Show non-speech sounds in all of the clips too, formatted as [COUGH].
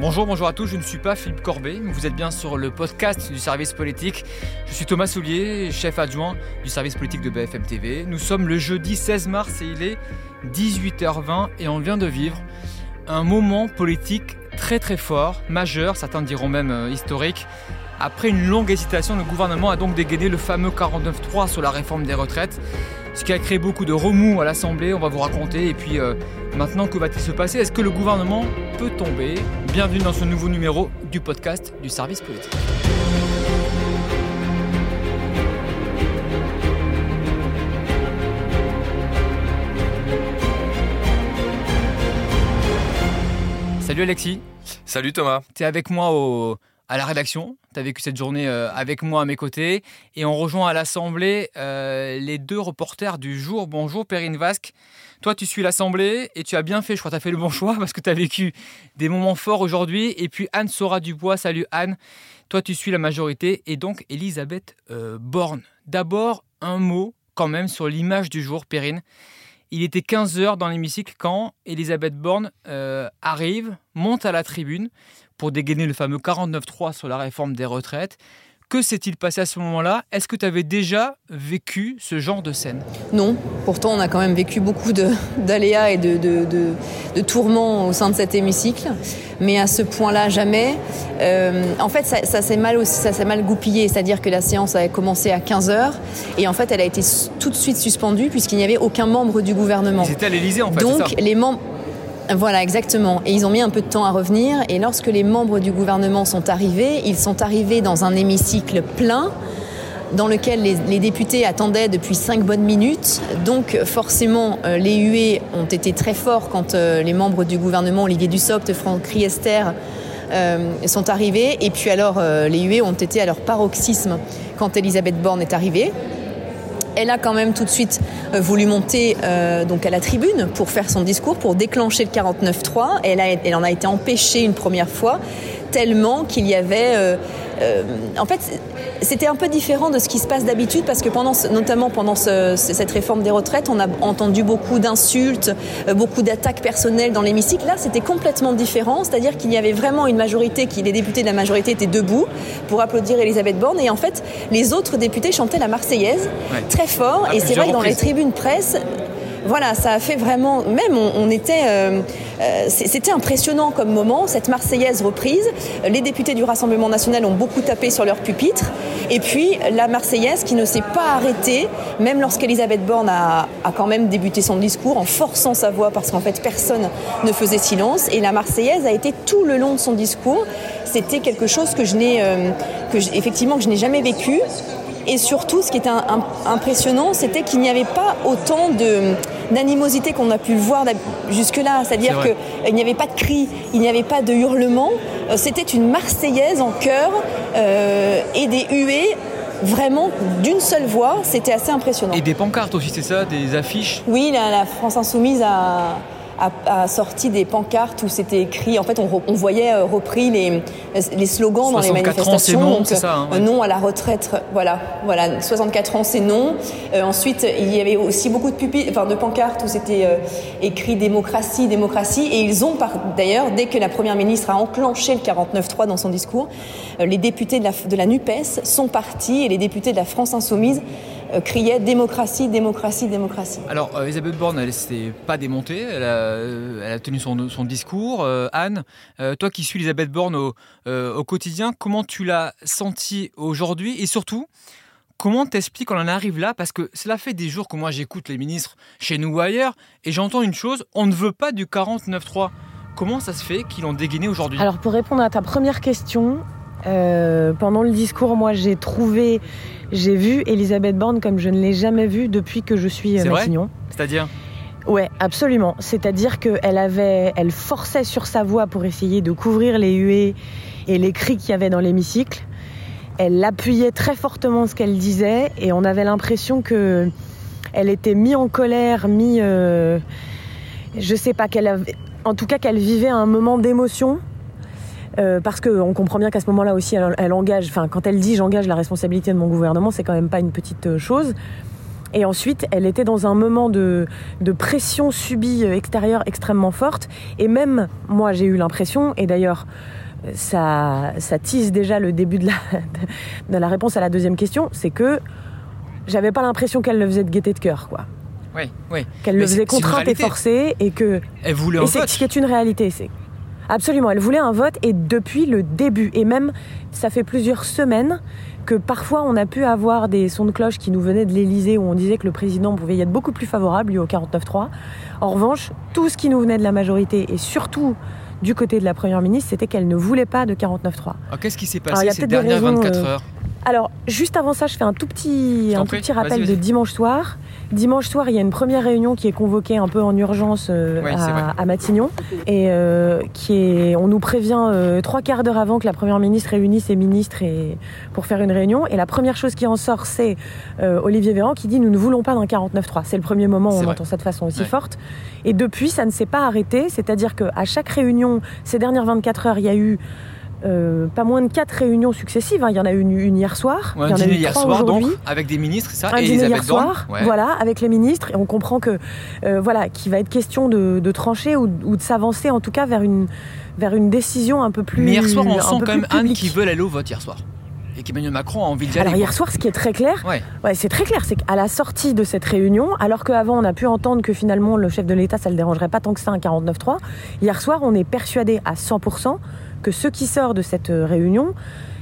Bonjour, bonjour à tous, je ne suis pas Philippe Corbet, vous êtes bien sur le podcast du service politique. Je suis Thomas Soulier, chef adjoint du service politique de BFM TV. Nous sommes le jeudi 16 mars et il est 18h20 et on vient de vivre un moment politique très très fort, majeur, certains diront même euh, historique. Après une longue hésitation, le gouvernement a donc dégainé le fameux 49.3 sur la réforme des retraites ce qui a créé beaucoup de remous à l'Assemblée, on va vous raconter. Et puis euh, maintenant, que va-t-il se passer? Est-ce que le gouvernement peut tomber? Bienvenue dans ce nouveau numéro du podcast du service politique. Salut Alexis. Salut Thomas. Tu es avec moi au, à la rédaction. Tu as vécu cette journée euh, avec moi à mes côtés. Et on rejoint à l'Assemblée euh, les deux reporters du jour. Bonjour Perrine Vasque. Toi, tu suis l'Assemblée et tu as bien fait, je crois que tu as fait le bon choix [LAUGHS] parce que tu as vécu des moments forts aujourd'hui. Et puis Anne Sora Dubois. Salut Anne. Toi, tu suis la majorité. Et donc Elisabeth euh, Borne. D'abord, un mot quand même sur l'image du jour, Perrine. Il était 15h dans l'hémicycle quand Elisabeth Borne arrive, monte à la tribune pour dégainer le fameux 49.3 sur la réforme des retraites. Que s'est-il passé à ce moment-là? Est-ce que tu avais déjà vécu ce genre de scène? Non. Pourtant, on a quand même vécu beaucoup d'aléas et de, de, tourments au sein de cet hémicycle. Mais à ce point-là, jamais. Euh, en fait, ça, ça s'est mal, mal goupillé. C'est-à-dire que la séance avait commencé à 15h. Et en fait, elle a été tout de suite suspendue puisqu'il n'y avait aucun membre du gouvernement. C'était à l'Élysée, en fait. Donc, les membres voilà, exactement. Et ils ont mis un peu de temps à revenir. Et lorsque les membres du gouvernement sont arrivés, ils sont arrivés dans un hémicycle plein dans lequel les, députés attendaient depuis cinq bonnes minutes. Donc forcément, euh, les huées ont été très forts quand euh, les membres du gouvernement, Olivier Dussopt, Franck Riester, euh, sont arrivés. Et puis alors, les huées ont été à leur paroxysme quand Elisabeth Borne est arrivée. Elle a quand même tout de suite euh, voulu monter euh, donc à la tribune pour faire son discours, pour déclencher le 49-3. Elle, elle en a été empêchée une première fois tellement qu'il y avait... Euh, euh, en fait, c'était un peu différent de ce qui se passe d'habitude parce que pendant, notamment pendant cette réforme des retraites, on a entendu beaucoup d'insultes, euh, beaucoup d'attaques personnelles dans l'hémicycle. Là, c'était complètement différent, c'est-à-dire qu'il y avait vraiment une majorité, qui les députés de la majorité étaient debout pour applaudir Elisabeth Borne, et en fait, les autres députés chantaient la Marseillaise très fort. Ah, et c'est vrai que dans les tribunes presse, voilà, ça a fait vraiment, même on, était, euh, euh, c'était impressionnant comme moment, cette Marseillaise reprise. Les députés du Rassemblement national ont beaucoup tapé sur leur pupitre. Et puis la Marseillaise qui ne s'est pas arrêtée, même lorsqu'Elisabeth Borne a, quand même débuté son discours en forçant sa voix parce qu'en fait personne ne faisait silence. Et la Marseillaise a été tout le long de son discours. C'était quelque chose que je n'ai, euh, effectivement je n'ai jamais vécu. Et surtout, ce qui était impressionnant, c'était qu'il n'y avait pas autant d'animosité qu'on a pu le voir jusque-là. C'est-à-dire qu'il n'y avait pas de cris, il n'y avait pas de hurlements. Euh, c'était une Marseillaise en chœur euh, et des huées vraiment d'une seule voix. C'était assez impressionnant. Et des pancartes aussi, c'est ça Des affiches? Oui, la France Insoumise a a, sorti des pancartes où c'était écrit, en fait, on, voyait euh, repris les, les slogans dans les manifestations. non, donc, ça, hein, euh, non à la retraite, voilà, voilà, 64 ans, c'est non. Euh, ensuite, il y avait aussi beaucoup de pupilles, enfin, de pancartes où c'était écrit démocratie, démocratie, et ils ont, d'ailleurs, dès que la première ministre a enclenché le 49-3 dans son discours, les députés de la, de la NUPES sont partis et les députés de la France Insoumise euh, criait démocratie, démocratie, démocratie. Alors, euh, Elisabeth Borne, elle ne s'est pas démontée, elle a, elle a tenu son, son discours. Euh, Anne, toi qui suis Elisabeth Borne au, au quotidien, comment tu l'as senti aujourd'hui et surtout, Comment t'expliques qu'on en arrive là? Parce que cela fait des jours que moi j'écoute les ministres chez nous ou ailleurs et j'entends une chose, on ne veut pas du 49-3. Comment ça se fait qu'ils l'ont dégainé aujourd'hui? Alors pour répondre à ta première question, pendant le discours, moi j'ai trouvé j'ai vu Elisabeth Borne comme je ne l'ai jamais vue depuis que je suis euh, Matignon. C'est-à-dire? Ouais, absolument. C'est-à-dire qu'elle avait, elle forçait sur sa voix pour essayer de couvrir les huées et les cris qu'il y avait dans l'hémicycle. Elle appuyait très fortement ce qu'elle disait et on avait l'impression que elle était mis en colère, mis, euh, je sais pas qu'elle avait, en tout cas qu'elle vivait un moment d'émotion euh, parce qu'on comprend bien qu'à ce moment-là aussi, elle, engage, enfin, quand elle dit j'engage la responsabilité de mon gouvernement, c'est quand même pas une petite euh, chose. Et ensuite, elle était dans un moment de, de pression subie extérieure extrêmement forte. Et même moi, j'ai eu l'impression, et d'ailleurs, ça, ça tease déjà le début de la, [LAUGHS] de la réponse à la deuxième question, c'est que j'avais pas l'impression qu'elle le faisait de gaieté de cœur, quoi. Oui, oui. Qu'elle le faisait contrainte et forcée et que. Elle voulait un et c'est ce qui est une réalité. C'est absolument. Elle voulait un vote et depuis le début et même ça fait plusieurs semaines que parfois on a pu avoir des sons de cloche qui nous venaient de l'Elysée où on disait que le président pouvait y être beaucoup plus favorable lui au 49-3. En revanche, tout ce qui nous venait de la majorité et surtout du côté de la première ministre, c'était qu'elle ne voulait pas de 49-3. Alors, Qu'est-ce qui s'est passé ces dernières raisons, 24 euh, heures? Alors, juste avant ça, je fais un tout petit, un tout petit rappel de dimanche soir. Dimanche soir, il y a une première réunion qui est convoquée un peu en urgence euh, à, à Matignon. Et euh, qui est, on nous prévient euh, trois quarts d'heure avant que la première ministre réunisse ses ministres et, pour faire une réunion. Et la première chose qui en sort, c'est euh, Olivier Véran qui dit Nous ne voulons pas d'un 49-3. C'est le premier moment où on vrai. entend ça de façon aussi Ouais. forte. Et depuis, ça ne s'est pas arrêté. C'est-à-dire qu'à chaque réunion, ces dernières 24 heures, il y a eu. Euh, pas moins de quatre réunions successives. hein. Il y en a eu une, une hier soir. Ouais, il y en a eu hier trois soir, donc, avec des ministres, c'est ça un Et dîner hier soir, Ouais. voilà, avec les ministres, et on comprend que euh, voilà, qu'il va être question de, de trancher ou, ou de s'avancer en tout cas vers une vers une décision un peu plus. Mais hier soir, on sent quand même Anne qui veut aller au vote hier soir. Et qu'Emmanuel Macron a envie d'y aller. Alors hier soir, ce qui est très clair, Ouais. ouais, c'est très clair, c'est qu'à la sortie de cette réunion, alors qu'avant on a pu entendre que finalement le chef de l'État, ça le dérangerait pas tant que ça un 49-3, hier soir on est persuadé à 100% que ce qui sort de cette euh, réunion,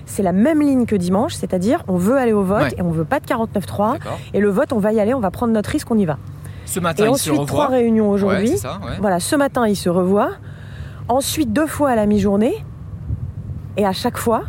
c'est la même ligne que dimanche, c'est-à-dire on veut aller au vote Ouais. et on veut pas de 49-3, D'accord. et le vote on va y aller, on va prendre notre risque, on y va. Ce matin, Et il se ensuite trois réunions aujourd'hui. ouais. Voilà, ce matin, il se revoit. Ensuite, deux fois à la mi-journée. Et à chaque fois,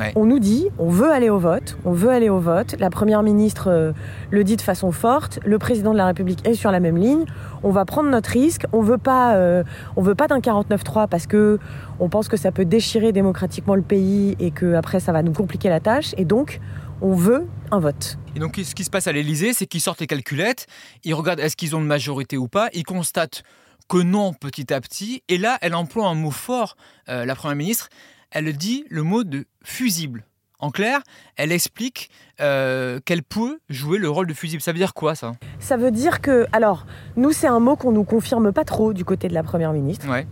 Ouais. on nous dit, on veut aller au vote, on veut aller au vote. La Première ministre euh, le dit de façon forte, le Président de la République est sur la même ligne. On va prendre notre risque, on veut pas, euh, on veut pas d'un 49-3 parce que on pense que ça peut déchirer démocratiquement le pays et que après ça va nous compliquer la tâche. Et donc, on veut un vote. Et donc, ce qui se passe à l'Elysée, c'est qu'ils sortent les calculettes, ils regardent est-ce qu'ils ont une majorité ou pas, ils constatent que non petit à petit. Et là, elle emploie un mot fort, euh, la Première ministre. Elle dit le mot de fusible. En clair, elle explique euh, qu'elle peut jouer le rôle de fusible. Ça veut dire quoi, ça? Ça veut dire que, alors, nous, c'est un mot qu'on nous confirme pas trop du côté de la Première ministre. Ouais.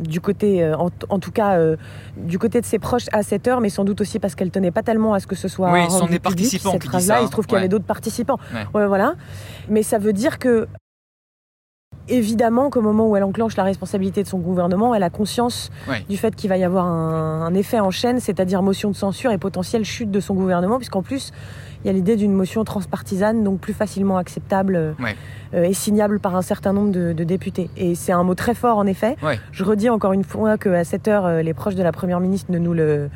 du côté, euh, en, en tout cas, euh, du côté de ses proches à cette heure, mais sans doute aussi parce qu'elle tenait pas tellement à ce que ce soit. Oui, ce sont des public, participants Cette qui disent ça, il se trouve qu'il y avait d'autres participants. Ouais. voilà. Mais ça veut dire que, évidemment, qu'au moment où elle enclenche la responsabilité de son gouvernement, elle a conscience Ouais. du fait qu'il va y avoir un, un effet en chaîne, c'est-à-dire motion de censure et potentielle chute de son gouvernement, puisqu'en plus, il y a l'idée d'une motion transpartisane, donc plus facilement acceptable euh, Ouais. euh, et signable par un certain nombre de, de députés. Et c'est un mot très fort, en effet. Ouais. Je redis encore une fois qu'à cette heure, euh, les proches de la Première ministre ne nous le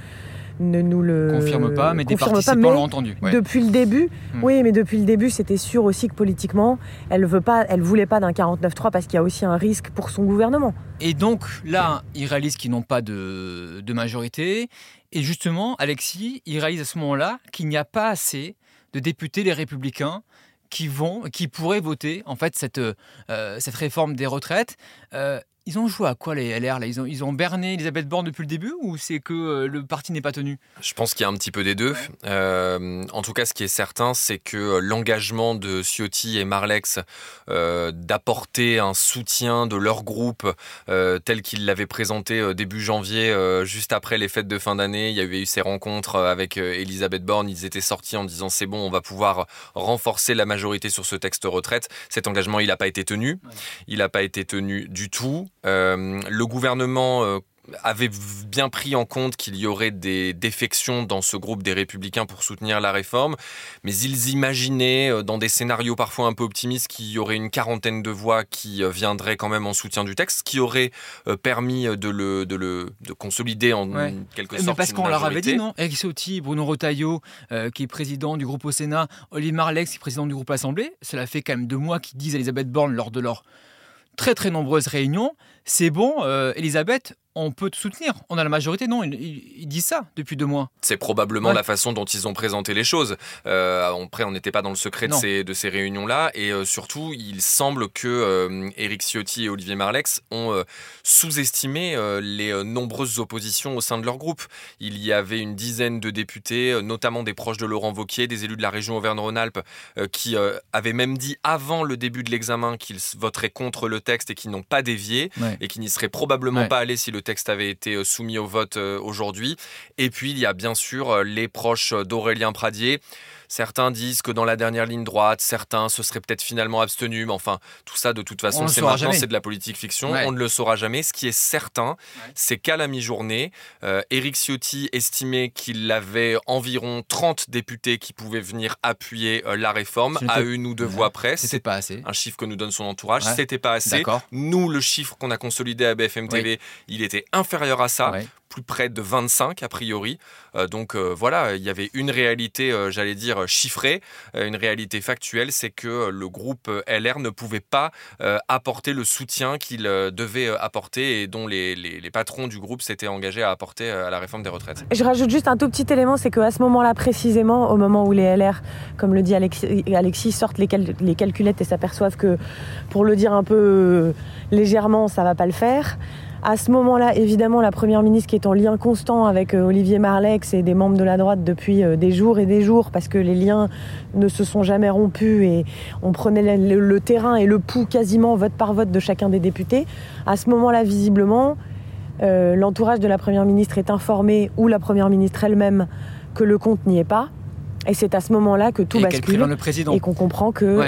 ne nous le Confirme pas, mais des confirment participants mais l'ont entendu. ouais. Depuis le début, Hmm. oui, mais depuis le début, c'était sûr aussi que politiquement, elle veut pas, elle voulait pas d'un 49-3 parce qu'il y a aussi un risque pour son gouvernement. Et donc là, ils réalisent qu'ils n'ont pas de, de majorité. Et justement, Alexis, il réalise à ce moment-là qu'il n'y a pas assez de députés, les républicains, qui vont, qui pourraient voter en fait cette, euh, cette réforme des retraites. Euh, ils ont joué à quoi les LR là? Ils ont, ils ont berné Elisabeth Borne depuis le début ou c'est que euh, le parti n'est pas tenu? Je pense qu'il y a un petit peu des deux. Euh, en tout cas, ce qui est certain, c'est que l'engagement de Ciotti et Marlex euh, d'apporter un soutien de leur groupe euh, tel qu'ils l'avaient présenté euh, début janvier, euh, juste après les fêtes de fin d'année, il y avait eu ces rencontres euh, avec euh, Elisabeth Borne. Ils étaient sortis en disant c'est bon, on va pouvoir renforcer la majorité sur ce texte retraite. Cet engagement, il n'a pas été tenu. Il n'a pas été tenu du tout. Euh, le gouvernement euh, avait bien pris en compte qu'il y aurait des défections dans ce groupe des républicains pour soutenir la réforme, mais ils imaginaient, euh, dans des scénarios parfois un peu optimistes, qu'il y aurait une quarantaine de voix qui viendraient quand même en soutien du texte, ce qui aurait permis de le, de le de consolider en Ouais. quelque Mais sorte. parce qu'on leur avait dit, non Eric Ciotti, Bruno Retailleau, euh, qui est président du groupe au Sénat, Olivier Marlex, qui est président du groupe Assemblée, cela fait quand même deux mois qu'ils disent à Elisabeth Borne lors de leur très très nombreuses réunions, c'est bon, euh, Elisabeth, on peut te soutenir. On a la majorité, non, ils, disent ça depuis deux mois. C'est probablement la façon dont ils ont présenté les choses. Euh, après, on n'était pas dans le secret de ces, de ces réunions-là. Et euh, surtout, il semble que euh, Éric Ciotti et Olivier Marlex ont sous-estimé les nombreuses oppositions au sein de leur groupe. Il y avait une dizaine de députés, notamment des proches de Laurent Vauquier, des élus de la région Auvergne-Rhône-Alpes, qui avaient même dit avant le début de l'examen qu'ils voteraient contre le texte et qui n'ont pas dévié et qui n'y seraient probablement pas allés si le texte avait été euh, soumis au vote euh, aujourd'hui. Et puis, il y a bien sûr euh, les proches d'Aurélien Pradier. Certains disent que dans la dernière ligne droite, certains se seraient peut-être finalement abstenus, mais enfin, tout ça de toute façon, c'est maintenant, c'est de la politique fiction, on ne le saura jamais. Ce qui est certain, c'est qu'à la mi-journée, euh, Éric Ciotti estimait qu'il avait environ 30 députés qui pouvaient venir appuyer euh, la réforme à une ou deux voix près. C'était pas assez. Un chiffre que nous donne son entourage, c'était pas assez. Nous, le chiffre qu'on a consolidé à BFM TV, il était inférieur à ça plus près de 25 a priori. Euh, donc euh, voilà, il y avait une réalité, euh, j'allais dire, chiffrée, une réalité factuelle, c'est que le groupe LR ne pouvait pas apporter le soutien qu'il devait apporter et dont les, patrons du groupe s'étaient engagés à apporter à la réforme des retraites. Je rajoute juste un tout petit élément, c'est qu'à ce moment-là précisément, au moment où les LR, comme le dit Alexis, sortent les, les calculettes et s'aperçoivent que, pour le dire un peu légèrement, ça va pas le faire. À ce moment-là, évidemment, la Première ministre qui est en lien constant avec euh, Olivier Marlex et des membres de la droite depuis euh, des jours et des jours, parce que les liens ne se sont jamais rompus et on prenait le, terrain et le pouls quasiment vote par vote de chacun des députés. À ce moment-là, visiblement, euh, l'entourage de la Première ministre est informé, ou la Première ministre elle-même, que le compte n'y est pas. Et c'est à ce moment-là que tout bascule et qu'on comprend que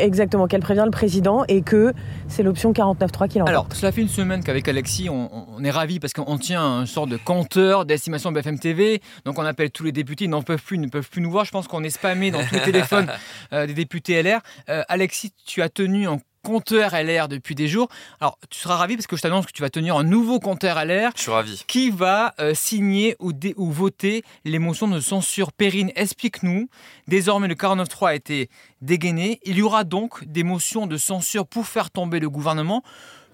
Exactement, qu'elle prévient le président et que c'est l'option 49.3 qui l'emporte. Alors, cela fait une semaine qu'avec Alexis, on, est ravis parce qu'on tient un sort de compteur d'estimation BFM TV. Donc, on appelle tous les députés, ils n'en peuvent plus, ils ne peuvent plus nous voir. Je pense qu'on est spammé dans tous les téléphones [LAUGHS] euh, des députés LR. Euh, Alexis, tu as tenu en compteur LR depuis des jours. Alors, tu seras ravi parce que je t'annonce que tu vas tenir un nouveau compteur LR. Je suis ravi. Qui va euh, signer ou, ou, voter les motions de censure Perrine, explique-nous. Désormais, le 49.3 a été dégainé. Il y aura donc des motions de censure pour faire tomber le gouvernement.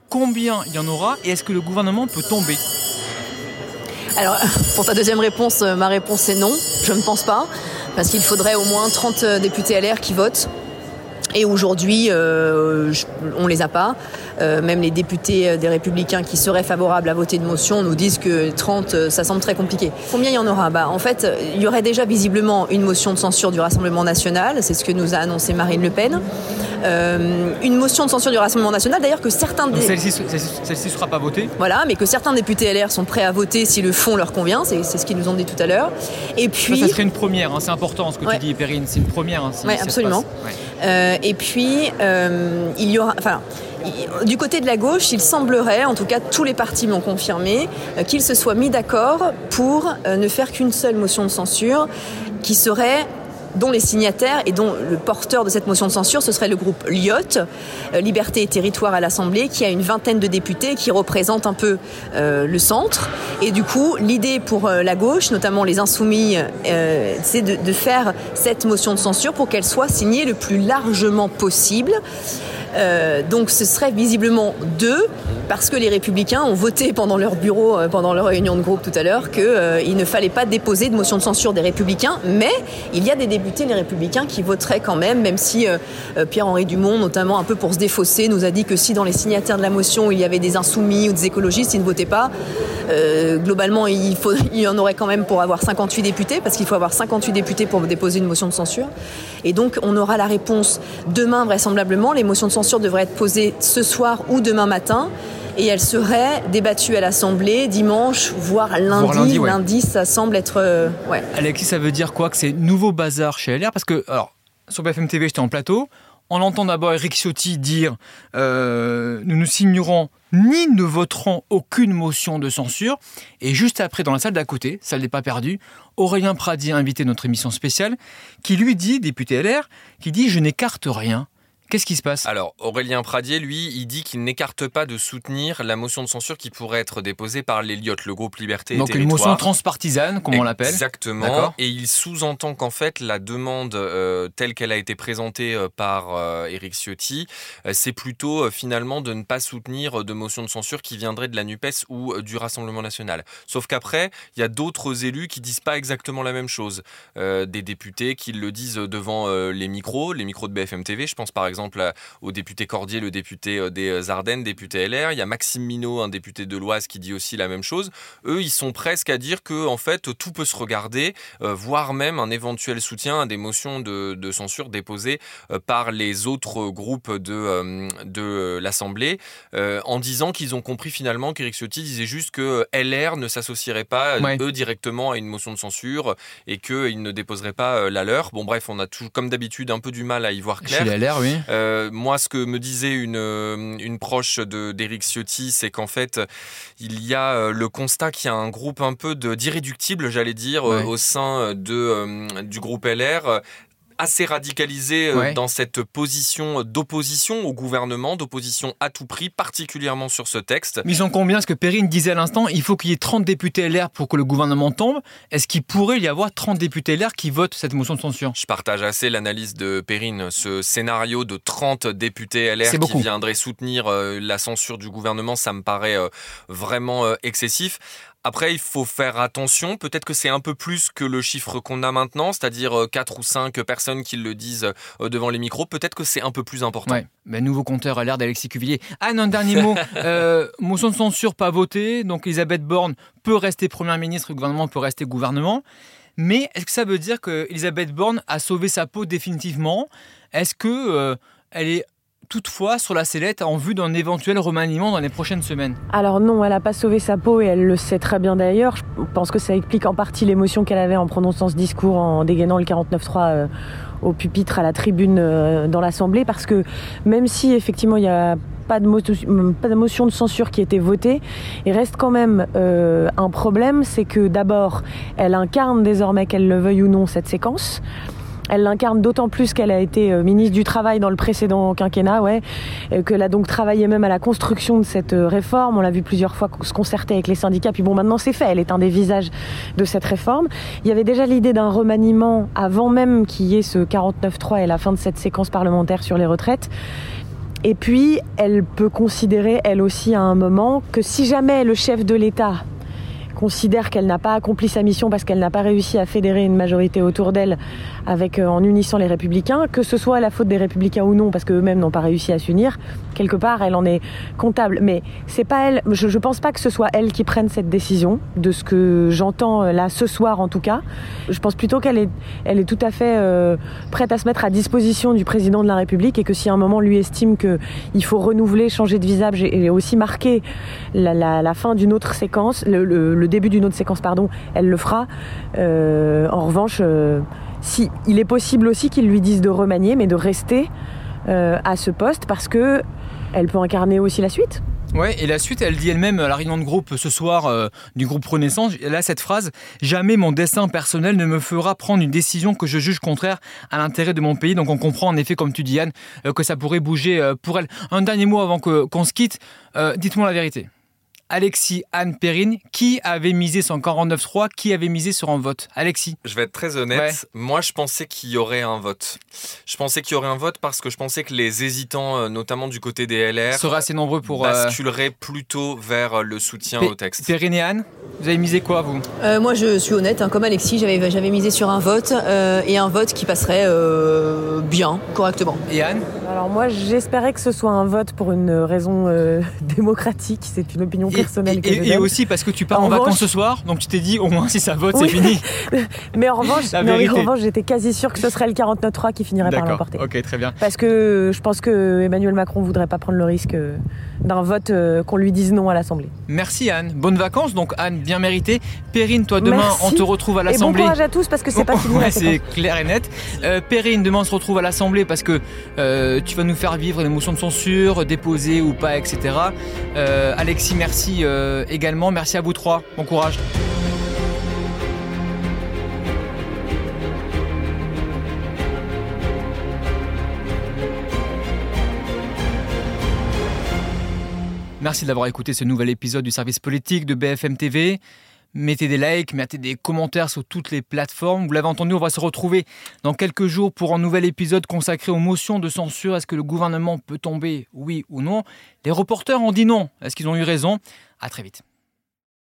Combien il y en aura et est-ce que le gouvernement peut tomber? Alors, pour ta deuxième réponse, euh, ma réponse est non. Je ne pense pas, parce qu'il faudrait au moins 30 euh, députés LR qui votent. Et aujourd'hui, euh, on les a pas. Euh, même les députés euh, des Républicains qui seraient favorables à voter une motion nous disent que 30, euh, ça semble très compliqué. Combien il y en aura? Bah, En fait, il y aurait déjà visiblement une motion de censure du Rassemblement national. C'est ce que nous a annoncé Marine Le Pen. Euh, une motion de censure du Rassemblement national, d'ailleurs que certains... Celle-ci ne sera pas votée? Voilà, mais que certains députés LR sont prêts à voter si le fond leur convient, c'est ce qu'ils nous ont dit tout à l'heure. Et puis... Ça, serait une première, hein, c'est important ce que tu dis, Perrine, c'est une première. Hein, oui, absolument. Et puis, euh, il y aura... Enfin, du côté de la gauche, il semblerait, en tout cas tous les partis m'ont confirmé, euh, qu'ils se soient mis d'accord pour ne faire qu'une seule motion de censure qui serait dont les signataires et dont le porteur de cette motion de censure, ce serait le groupe LIOT, Liberté et Territoire à l'Assemblée, qui a une vingtaine de députés qui représentent un peu le centre. Et du coup, l'idée pour la gauche, notamment les insoumis, c'est de, faire cette motion de censure pour qu'elle soit signée le plus largement possible. Euh, donc ce serait visiblement deux, parce que les républicains ont voté pendant leur bureau, euh, pendant leur réunion de groupe tout à l'heure, qu'il euh, ne fallait pas déposer de motion de censure des républicains, mais il y a des députés, les républicains, qui voteraient quand même, même si Pierre-Henri Dumont, notamment un peu pour se défausser, nous a dit que si dans les signataires de la motion il y avait des insoumis ou des écologistes, ils ne votaient pas. globalement, [LAUGHS] il, y en aurait quand même pour avoir 58 députés, parce qu'il faut avoir 58 députés pour déposer une motion de censure. Et donc on aura la réponse demain vraisemblablement. De censure devrait être posée ce soir ou demain matin et elle serait débattue à l'Assemblée dimanche, voire lundi. lundi, ça semble être. Euh, ouais. Alexis, ça veut dire quoi Que c'est nouveau bazar chez LR Parce que, alors, sur BFM TV, j'étais en plateau. On entend d'abord Eric Ciotti dire euh, Nous ne signerons ni ne voterons aucune motion de censure. Et juste après, dans la salle d'à côté, salle n'est pas perdue, Aurélien Pradi a invité notre émission spéciale, qui lui dit, député LR, qui dit Je n'écarte rien Qu'est-ce qui se passe? Alors, Aurélien Pradier, lui, il dit qu'il n'écarte pas de soutenir la motion de censure qui pourrait être déposée par l'Eliott, le groupe Liberté Donc et une Territoire. motion transpartisane, comme on l'appelle. Exactement. Et il sous-entend qu'en fait, la demande euh, telle qu'elle a été présentée euh, par euh, Éric Ciotti, euh, c'est plutôt finalement de ne pas soutenir de motion de censure qui viendrait de la NUPES ou du Rassemblement national. Sauf qu'après, il y a d'autres élus qui disent pas exactement la même chose. Des députés qui le disent devant les micros, les micros de BFM TV. Je pense par exemple à- au député Cordier, le député euh, des Ardennes, député LR. Il y a Maxime Minot, un député de l'Oise, qui dit aussi la même chose. Eux, ils sont presque à dire que en fait tout peut se regarder, euh, voire même un éventuel soutien à des motions de, de censure déposées euh, par les autres groupes de, euh, de l'Assemblée, euh, en disant qu'ils ont compris finalement qu'Éric Ciotti disait juste que LR ne s'associerait pas Ouais. eux directement à une motion de censure et qu'ils ne déposeraient pas euh, la leur. Bon bref, on a tout, comme d'habitude un peu du mal à y voir clair. Chez LR, oui. Euh, moi, ce que me disait une, euh, une proche de- d'Éric Ciotti, c'est qu'en fait, il y a euh, le constat qu'il y a un groupe un peu de- d'irréductibles, j'allais dire, Ouais. au sein de, du groupe LR. Assez radicalisé euh, Ouais. dans cette position d'opposition au gouvernement, d'opposition à tout prix, particulièrement sur ce texte. Mais ils sont combien? Ce que Perrine disait à l'instant, il faut qu'il y ait 30 députés LR pour que le gouvernement tombe. Est-ce qu'il pourrait y avoir 30 députés LR qui votent cette motion de censure? Je partage assez l'analyse de Perrine. Ce scénario de 30 députés LR qui beaucoup. viendraient soutenir euh, la censure du gouvernement, ça me paraît euh, vraiment excessif. Après, il faut faire attention. Peut-être que c'est un peu plus que le chiffre qu'on a maintenant, c'est-à-dire 4 ou 5 personnes qui le disent euh, devant les micros. Peut-être que c'est un peu plus important. Ouais, ben, nouveau compteur à l'air d'Alexis Cuvillier. Anne, un dernier mot. [LAUGHS] Euh, motion de censure pas votée, donc Elisabeth Borne peut rester Première ministre, le gouvernement peut rester gouvernement. Mais est-ce que ça veut dire que Elisabeth Borne a sauvé sa peau définitivement? Est-ce que euh, elle est toutefois sur la sellette en vue d'un éventuel remaniement dans les prochaines semaines Alors non, elle n'a pas sauvé sa peau et elle le sait très bien d'ailleurs. Je pense que ça explique en partie l'émotion qu'elle avait en prononçant ce discours, en dégainant le 49.3 euh, au pupitre, à la tribune euh, dans l'Assemblée, parce que même si effectivement il n'y a pas de, moto- pas de motion de censure qui a été votée, il reste quand même euh, un problème, c'est que d'abord, elle incarne désormais, qu'elle le veuille ou non, cette séquence. Elle l'incarne d'autant plus qu'elle a été euh, ministre du Travail dans le précédent quinquennat, ouais, euh, qu'elle a donc travaillé même à la construction de cette euh, réforme. On l'a vu plusieurs fois se concerter avec les syndicats. Puis bon, maintenant c'est fait. Elle est un des visages de cette réforme. Il y avait déjà l'idée d'un remaniement avant même qu'il y ait ce 49.3 et la fin de cette séquence parlementaire sur les retraites. Et puis, elle peut considérer, elle aussi, à un moment, que si jamais le chef de l'État considère qu'elle n'a pas accompli sa mission parce qu'elle n'a pas réussi à fédérer une majorité autour d'elle avec euh, en unissant les républicains, que ce soit la faute des républicains ou non parce qu'eux-mêmes n'ont pas réussi à s'unir, quelque part elle en est comptable. Mais c'est pas elle, je, je pense pas que ce soit elle qui prenne cette décision, de ce que j'entends euh, là ce soir en tout cas. Je pense plutôt qu'elle est, elle est tout à fait euh, prête à se mettre à disposition du président de la République et que si à un moment lui estime que il faut renouveler, changer de visage et, aussi marquer la, fin d'une autre séquence, début d'une autre séquence, pardon, elle le fera. Euh, en revanche, euh, si, il est possible aussi qu'il lui dise de remanier, mais de rester euh, à ce poste parce que elle peut incarner aussi la suite. Ouais, et la suite, elle dit elle-même à la réunion de groupe ce soir du groupe Renaissance, elle a cette phrase Jamais mon destin personnel ne me fera prendre une décision que je juge contraire à l'intérêt de mon pays. Donc on comprend en effet, comme tu dis Anne, que ça pourrait bouger pour elle. Un dernier mot avant qu'on se quitte. Dites-moi la vérité. Alexis, Anne, Perrine, qui avait misé sur un 49-3 Qui avait misé sur un vote? Alexis Je vais être très honnête. Ouais. Moi, je pensais qu'il y aurait un vote. Je pensais qu'il y aurait un vote parce que je pensais que les hésitants, euh, notamment du côté des LR, sera assez nombreux pour. euh, basculeraient plutôt vers euh, le soutien au texte. Perrine et Anne, vous avez misé quoi vous? Euh, moi, je suis honnête, hein, comme Alexis, j'avais j'avais misé sur un vote euh, et un vote qui passerait euh, bien, correctement. Et Anne? Alors moi, j'espérais que ce soit un vote pour une raison euh, [LAUGHS] démocratique. C'est une opinion personnelle et, que je et- aussi parce que tu pars En en, vacances revanche- ce soir, donc tu t'es dit au moins si ça vote Oui. c'est fini. [LAUGHS] Mais en revanche, revanche, j'étais quasi sûre que ce serait le 49.3 qui finirait par l'emporter. Ok, très bien. Parce que je pense que Emmanuel Macron voudrait pas prendre le risque euh, d'un vote euh, qu'on lui dise non à l'Assemblée. Merci Anne. Bonnes vacances, donc Anne, bien méritée. Perrine, toi demain, Merci. on te retrouve à Et bon l'Assemblée. courage à tous parce que c'est pas [LAUGHS] fini Ouais, c'est clair et net. Euh, Perrine, demain on se retrouve à l'Assemblée parce que euh, tu vas nous faire vivre des motions de censure, déposées ou pas, etc. Euh, Alexis, merci euh, également. Merci à vous trois. Bon courage. Merci d'avoir écouté ce nouvel épisode du service politique de BFM TV. Mettez des likes, mettez des commentaires sur toutes les plateformes. Vous l'avez entendu, on va se retrouver dans quelques jours pour un nouvel épisode consacré aux motions de censure. Est-ce que le gouvernement peut tomber, oui ou non? Les reporters ont dit non. Est-ce qu'ils ont eu raison? À très vite.